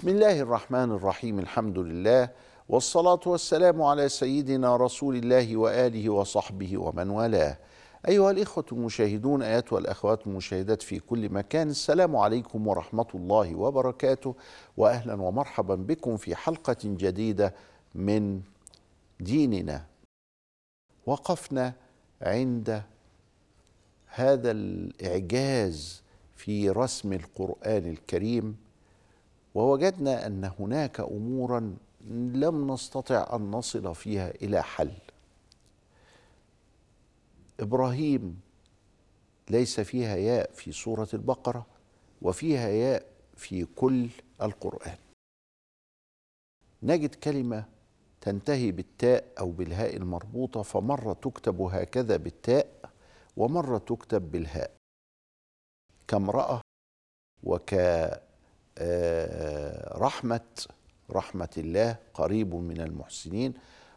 بسم الله الرحمن الرحيم الحمد لله والصلاة والسلام على سيدنا رسول الله وآله وصحبه ومن والاه. أيها الإخوة المشاهدون أيتها الأخوات المشاهدات في كل مكان السلام عليكم ورحمة الله وبركاته وأهلا ومرحبا بكم في حلقة جديدة من ديننا. وقفنا عند هذا الإعجاز في رسم القرآن الكريم ووجدنا أن هناك أمورا لم نستطع أن نصل فيها إلى حل. إبراهيم ليس فيها ياء في سورة البقرة وفيها ياء في كل القرآن. نجد كلمة تنتهي بالتاء أو بالهاء المربوطة فمرة تكتب هكذا بالتاء ومرة تكتب بالهاء. كامرأة وك رحمة رحمة الله قريب من المحسنين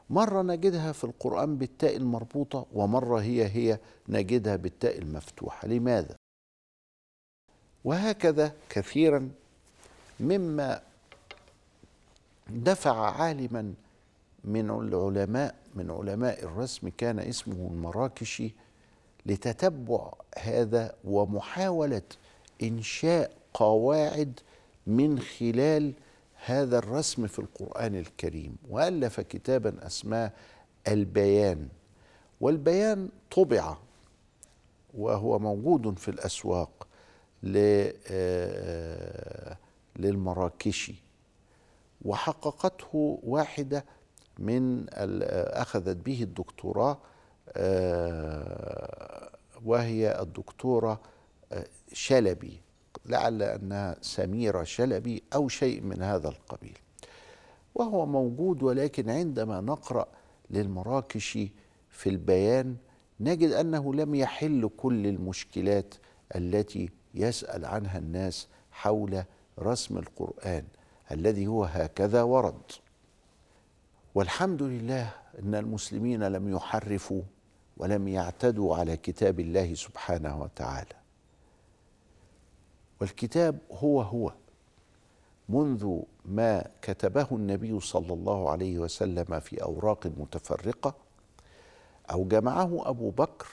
مرة نجدها في القرآن بالتاء المربوطة ومرة هي هي نجدها بالتاء المفتوحة لماذا؟ وهكذا كثيرا مما دفع عالما من العلماء من علماء الرسم كان اسمه المراكشي لتتبع هذا ومحاولة إنشاء قواعد من خلال هذا الرسم في القرآن الكريم وألف كتابا أسماه البيان. والبيان طبع وهو موجود في الأسواق للمراكشي. وحققته واحدة من أخذت به الدكتوراه وهي الدكتورة شلبي. لعل انها سميره شلبي أو شيء من هذا القبيل. وهو موجود ولكن عندما نقرأ للمراكشي في البيان نجد أنه لم يحل كل المشكلات التي يسأل عنها الناس حول رسم القرآن الذي هو هكذا ورد. والحمد لله أن المسلمين لم يحرفوا ولم يعتدوا على كتاب الله سبحانه وتعالى. والكتاب هو هو. منذ ما كتبه النبي صلى الله عليه وسلم في أوراق متفرقة أو جمعه أبو بكر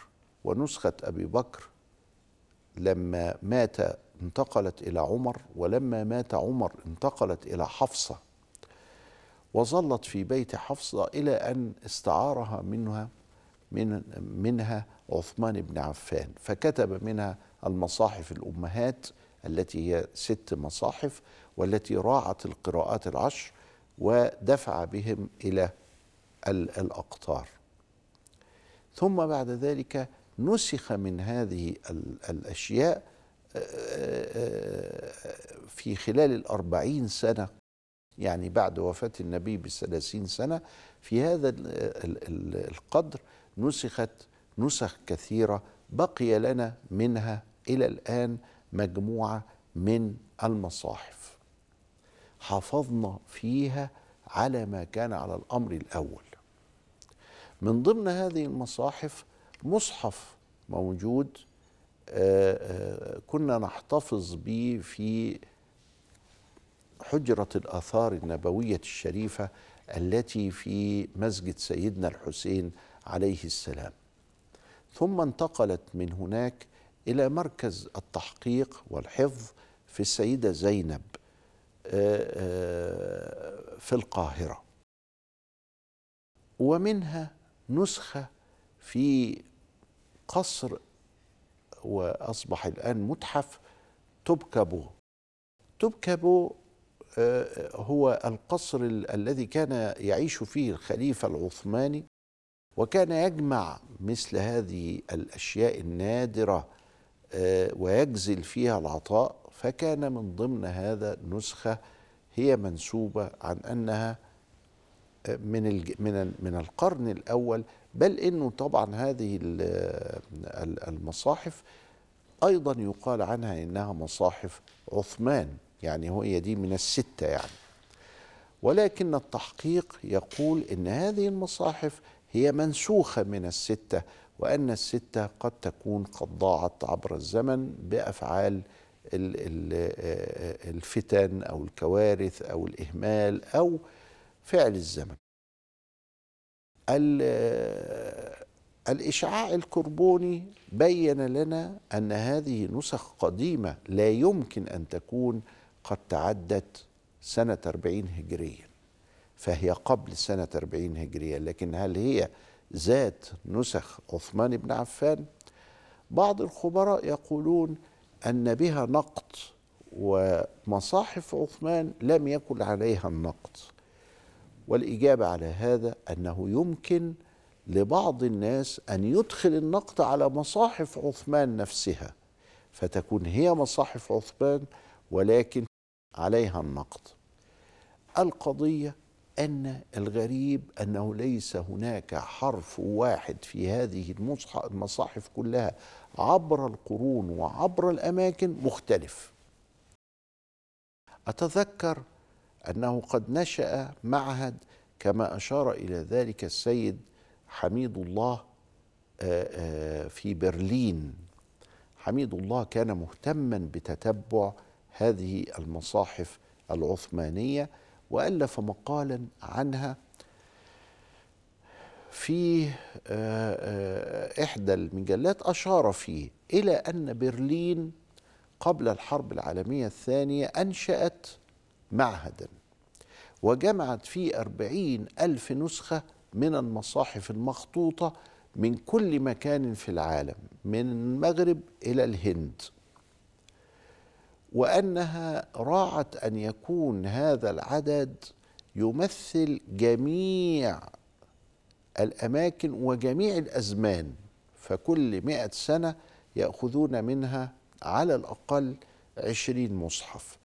ونسخة أبي بكر لما مات انتقلت إلى عمر ولما مات عمر انتقلت إلى حفصة وظلت في بيت حفصة إلى أن استعارها منها من منها عثمان بن عفان فكتب منها المصاحف الأمهات التي هي ست مصاحف والتي راعت القراءات العشر ودفع بهم إلى الأقطار. ثم بعد ذلك نسخ من هذه الأشياء في خلال الأربعين سنة يعني بعد وفاة النبي بثلاثين سنة في هذا القدر نسخت نسخ كثيرة بقي لنا منها إلى الآن مجموعة من المصاحف. حافظنا فيها على ما كان على الأمر الأول. من ضمن هذه المصاحف مصحف موجود كنا نحتفظ به في حجرة الآثار النبوية الشريفة التي في مسجد سيدنا الحسين عليه السلام. ثم انتقلت من هناك إلى مركز التحقيق والحفظ في السيدة زينب في القاهرة. ومنها نسخة في قصر وأصبح الآن متحف توبكابو. توبكابو هو القصر الذي كان يعيش فيه الخليفة العثماني وكان يجمع مثل هذه الأشياء النادرة ويجزل فيها العطاء فكان من ضمن هذا نسخة هي منسوبة عن أنها من من من القرن الأول. بل إنه طبعا هذه المصاحف أيضا يقال عنها إنها مصاحف عثمان يعني هي دي من الستة يعني. ولكن التحقيق يقول إن هذه المصاحف هي منسوخة من الستة وأن الستة قد تكون قد ضاعت عبر الزمن بأفعال الفتن أو الكوارث أو الإهمال أو فعل الزمن. الإشعاع الكربوني بين لنا أن هذه نسخ قديمة لا يمكن أن تكون قد تعدت سنة 40 هجريا فهي قبل سنة 40 هجريا لكن هل هي ذات نسخ عثمان بن عفان بعض الخبراء يقولون أن بها نقط ومصاحف عثمان لم يكن عليها النقط والإجابة على هذا أنه يمكن لبعض الناس أن يدخل النقد على مصاحف عثمان نفسها فتكون هي مصاحف عثمان ولكن عليها النقد. القضية أن الغريب أنه ليس هناك حرف واحد في هذه المصاحف كلها عبر القرون وعبر الأماكن مختلف. أتذكر أنه قد نشأ معهد كما أشار إلى ذلك السيد حميد الله في برلين. حميد الله كان مهتما بتتبع هذه المصاحف العثمانية وألف مقالا عنها في آه، إحدى المجلات أشار فيه إلى أن برلين قبل الحرب العالمية الثانية أنشأت معهدا وجمعت فيه أربعين ألف نسخة من المصاحف المخطوطة من كل مكان في العالم من المغرب إلى الهند. وأنها راعت أن يكون هذا العدد يمثل جميع الأماكن وجميع الأزمان فكل مئة سنة يأخذون منها على الأقل عشرين مصحف.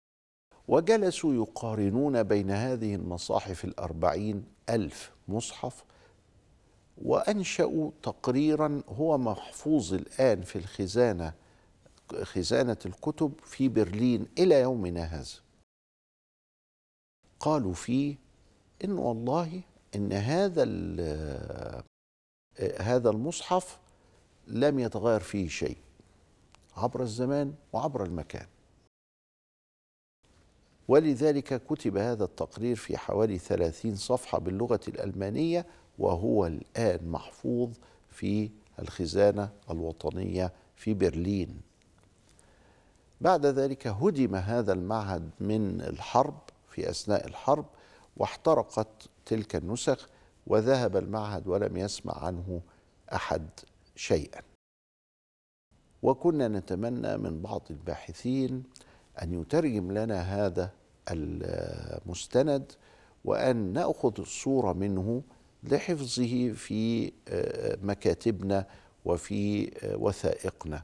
وجلسوا يقارنون بين هذه المصاحف الأربعين ألف مصحف وأنشأوا تقريرا هو محفوظ الآن في الخزانة خزانة الكتب في برلين إلى يومنا هذا. قالوا فيه إن والله إن هذا هذا المصحف لم يتغير فيه شيء عبر الزمان وعبر المكان. ولذلك كتب هذا التقرير في حوالي ثلاثين صفحة باللغة الألمانية وهو الآن محفوظ في الخزانة الوطنية في برلين. بعد ذلك هدم هذا المعهد من الحرب في أثناء الحرب واحترقت تلك النسخ وذهب المعهد ولم يسمع عنه أحد شيئا. وكنا نتمنى من بعض الباحثين أن يترجم لنا هذا المستند وأن نأخذ الصورة منه لحفظه في آه، مكاتبنا وفي آه، وثائقنا.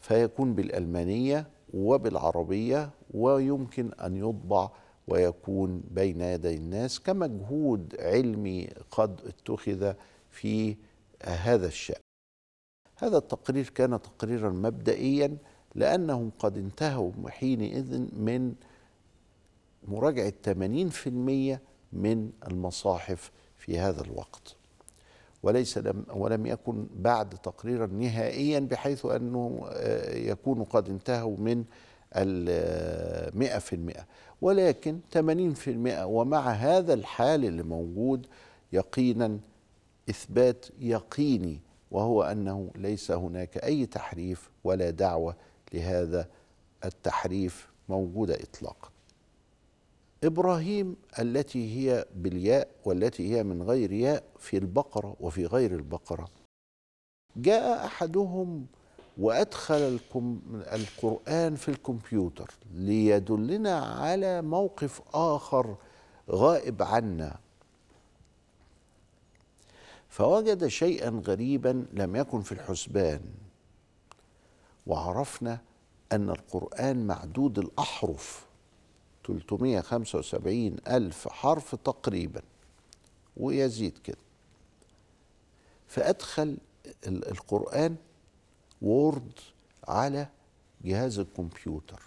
فيكون بالألمانية وبالعربية ويمكن أن يطبع ويكون بين يدي الناس كمجهود علمي قد اتخذ في هذا الشأن. هذا التقرير كان تقريرا مبدئيا لأنهم قد انتهوا حينئذ من مراجعة 80% من المصاحف في هذا الوقت. وليس لم ولم يكن بعد تقريرا نهائيا بحيث أنه آه، يكون قد انتهوا من المئة في المئة. ولكن 80% ومع هذا الحال اللي موجود يقينا إثبات يقيني وهو أنه ليس هناك أي تحريف ولا دعوة لهذا التحريف موجودة إطلاقا. إبراهيم التي هي بالياء والتي هي من غير ياء في البقرة وفي غير البقرة. جاء أحدهم وأدخل القرآن في الكمبيوتر ليدلنا على موقف آخر غائب عنا. فوجد شيئا غريبا لم يكن في الحسبان. وعرفنا أن القرآن معدود الأحرف. 375 ألف حرف تقريبا ويزيد كده. فأدخل القرآن وورد على جهاز الكمبيوتر.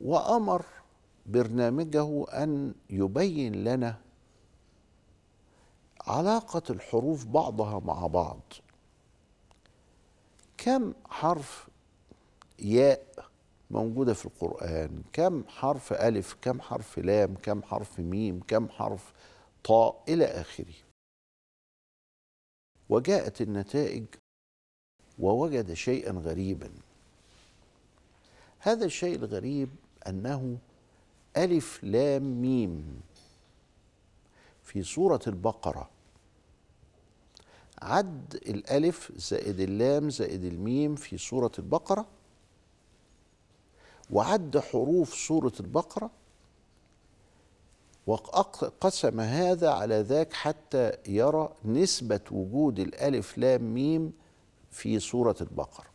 وأمر برنامجه أن يبين لنا علاقة الحروف بعضها مع بعض. كم حرف ياء موجودة في القرآن. كم حرف ألف كم حرف لام كم حرف ميم كم حرف طاء إلى آخره. وجاءت النتائج ووجد شيئا غريبا. هذا الشيء الغريب أنه ألف لام ميم. في سورة البقرة عد الألف زائد اللام زائد الميم في سورة البقرة وعد حروف سورة البقرة وقسم هذا على ذاك حتى يرى نسبة وجود الألف لام ميم في سورة البقرة.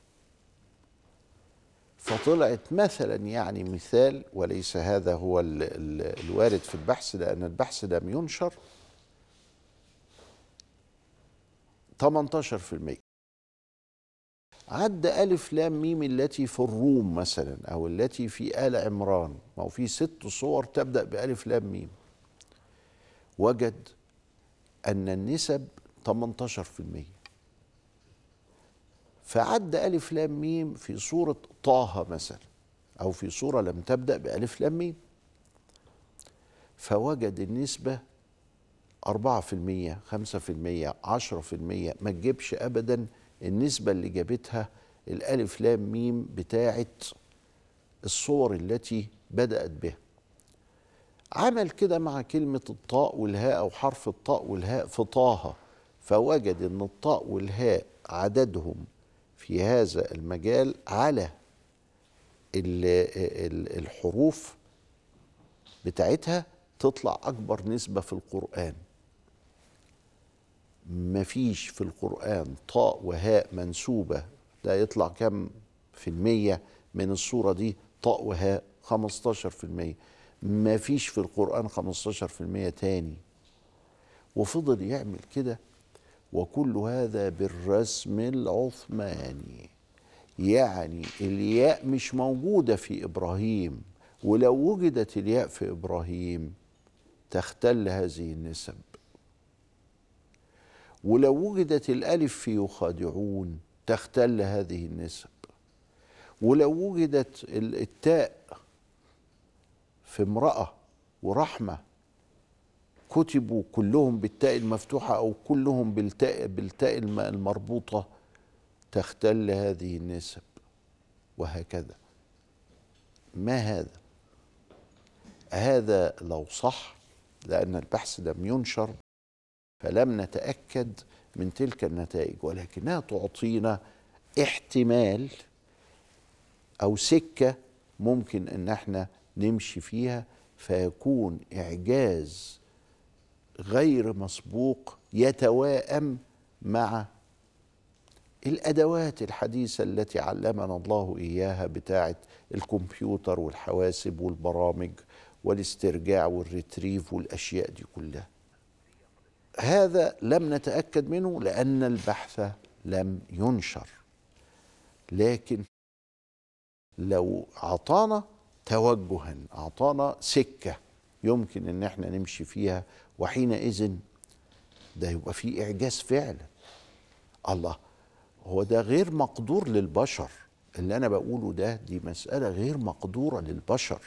فطلعت مثلا يعني مثال وليس هذا هو ال ال الوارد في البحث لأن البحث لم ينشر. 18% عد ألف لام ميم التي في الروم مثلا أو التي في آل عمران. ما هو في ست صور تبدأ بألف لام ميم. وجد أن النسب 18% فعد ألف لام ميم في سورة طه مثلا أو في سورة لم تبدأ بألف لام ميم. فوجد النسبة أربعة في المية خمسة في المية عشرة في المية. ما تجيبش أبدا النسبة اللي جابتها الألف لام ميم بتاعت الصور التي بدأت بها. عمل كده مع كلمة الطاء والهاء أو حرف الطاء والهاء في طه فوجد أن الطاء والهاء عددهم في هذا المجال على الحروف بتاعتها تطلع أكبر نسبة في القرآن. مفيش في القرآن طاء وهاء منسوبة. ده يطلع كم في المية من الصورة دي؟ طاء وهاء 15 في المية. مفيش في القرآن 15 في المية تاني. وفضل يعمل كده. وكل هذا بالرسم العثماني. يعني الياء مش موجودة في إبراهيم. ولو وجدت الياء في إبراهيم تختل هذه النسب. ولو وجدت الألف في يخادعون تختل هذه النسب. ولو وجدت التاء في امرأة ورحمة كتبوا كلهم بالتاء المفتوحة أو كلهم بالتاء بالتاء المربوطة تختل هذه النسب. وهكذا. ما هذا؟ هذا لو صح لأن البحث لم ينشر. فلم نتأكد من تلك النتائج ولكنها تعطينا احتمال أو سكة ممكن إن إحنا نمشي فيها فيكون إعجاز غير مسبوق يتواءم مع الأدوات الحديثة التي علمنا الله إياها بتاعة الكمبيوتر والحواسب والبرامج والاسترجاع والريتريف والأشياء دي كلها. هذا لم نتأكد منه لأن البحث لم ينشر. لكن لو أعطانا توجها أعطانا سكة يمكن إن إحنا نمشي فيها وحينئذ ده يبقى فيه إعجاز فعلا. الله هو ده غير مقدور للبشر. اللي أنا بقوله ده دي مسألة غير مقدورة للبشر.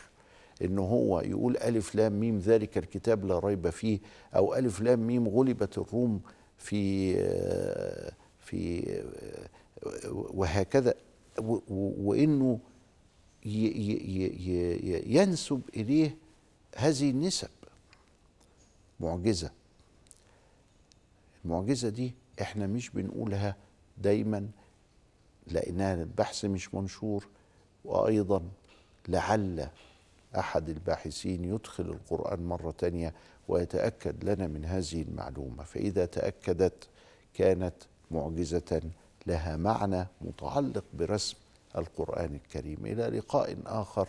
إن هو يقول ألف لام ميم ذلك الكتاب لا ريب فيه أو ألف لام ميم غلبت الروم في في وهكذا. وإنه ينسب إليه هذه النسب. معجزة. المعجزة دي إحنا مش بنقولها دايما لأنها البحث مش منشور وأيضا لعل أحد الباحثين يدخل القرآن مرة تانية ويتأكد لنا من هذه المعلومة فإذا تأكدت كانت معجزة لها معنى متعلق برسم القرآن الكريم. إلى لقاء آخر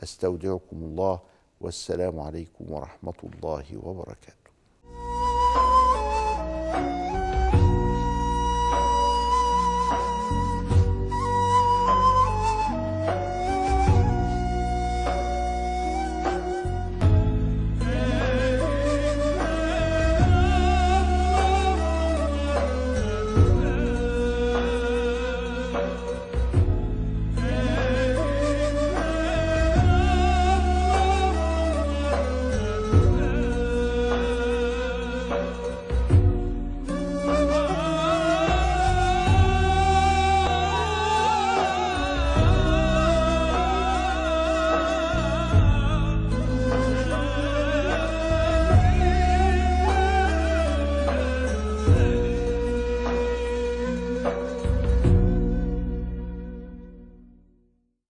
أستودعكم الله والسلام عليكم ورحمة الله وبركاته.